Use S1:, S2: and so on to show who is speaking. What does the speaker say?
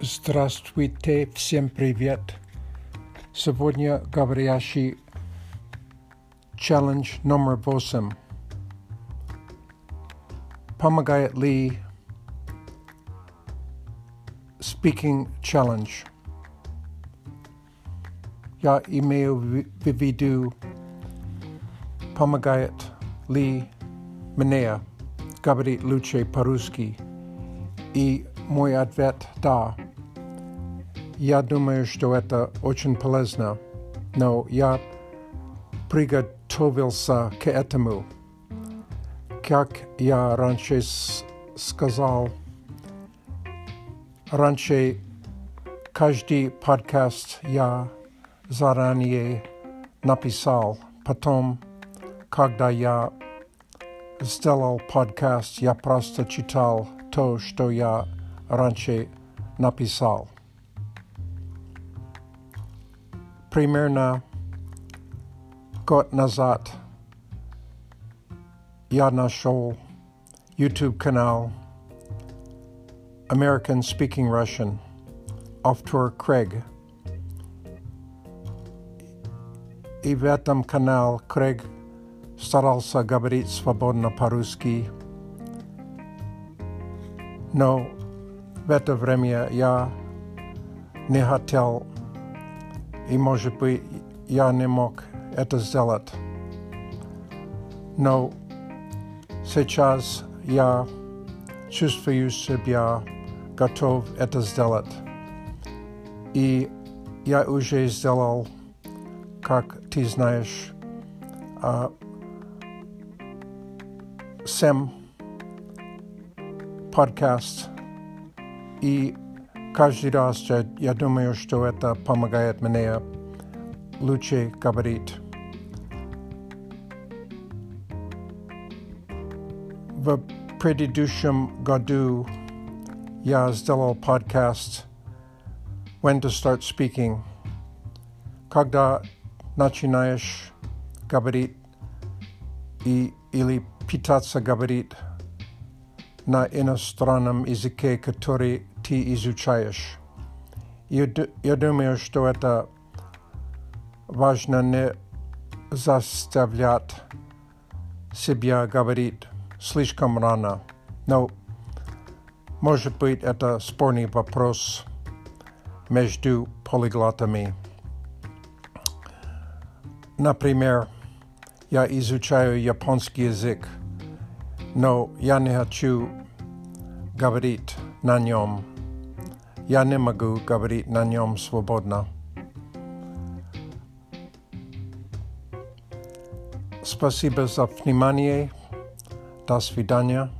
S1: Здравствуйте, всем привет. Сегодня говорящий челлендж номер восемь. Помогает ли speaking challenge? Я имею в виду помогает ли мне говорить лучше по-русски? И мой ответ – да. Я думаю, что это очень полезно, но я приготовился к этому. Как я раньше сказал, раньше каждый подкаст я заранее написал. Потом, когда я сделал подкаст, я просто читал то, что я раньше написал. примерно год назад я нашел YouTube канал American Speaking Russian Автор Крэг. И в этом канал Крэг старался говорить свободно по-русски, но в это время я не хотел и, может быть, я не мог это сделать. Но сейчас я чувствую себя готов это сделать. И я уже сделал, как ты знаешь, семь подкаст и Каждый раз я, я думаю, что это помогает мне лучше говорить. В предыдущем году я сделал подкаст When to Start Speaking. Когда начинаешь говорить и, или пытаться говорить на иностранном языке, который ты изучаешь. Я, я думаю, что это важно не заставлять себя говорить слишком рано. Но, может быть, это спорный вопрос между полиглотами. Например, я изучаю японский язык, но я не хочу говорить на нем. Я не могу говорить на нем свободно. Спасибо за внимание. До свидания.